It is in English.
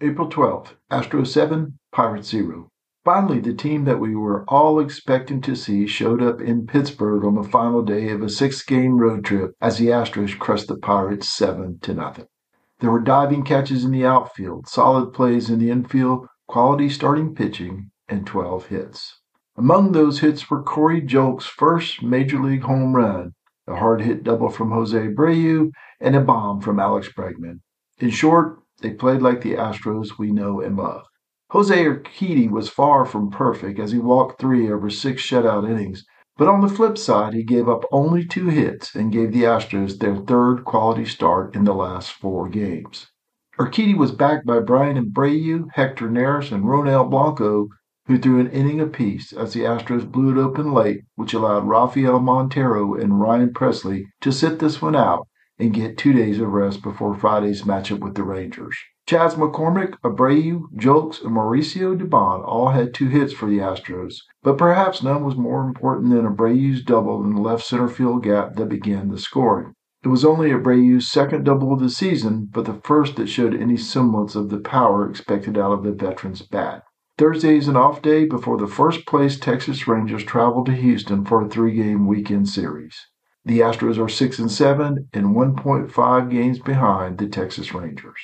April 12th, Astro 7, Pirates 0. Finally, the team that we were all expecting to see showed up in Pittsburgh on the final day of a six game road trip as the Astros crushed the Pirates 7 to nothing. There were diving catches in the outfield, solid plays in the infield, quality starting pitching, and 12 hits. Among those hits were Corey Julks' first major league home run, a hard hit double from Jose Abreu, and a bomb from Alex Bregman. In short, they played like the Astros we know and love. Jose Urquidy was far from perfect as he walked three over six shutout innings, but on the flip side, he gave up only two hits and gave the Astros their third quality start in the last four games. Urquidy was backed by Bryan Abreu, Hector Neris, and Ronel Blanco, who threw an inning apiece as the Astros blew it open late, which allowed Rafael Montero and Ryan Pressly to sit this one out and get two days of rest before Friday's matchup with the Rangers. Chas McCormick, Abreu, Julks, and Mauricio Dubon all had two hits for the Astros, but perhaps none was more important than Abreu's double in the left center field gap that began the scoring. It was only Abreu's second double of the season, but the first that showed any semblance of the power expected out of the veteran's bat. Thursday is an off day before the first place Texas Rangers travel to Houston for a three game weekend series. The Astros are 6 and 7 and 1.5 games behind the Texas Rangers.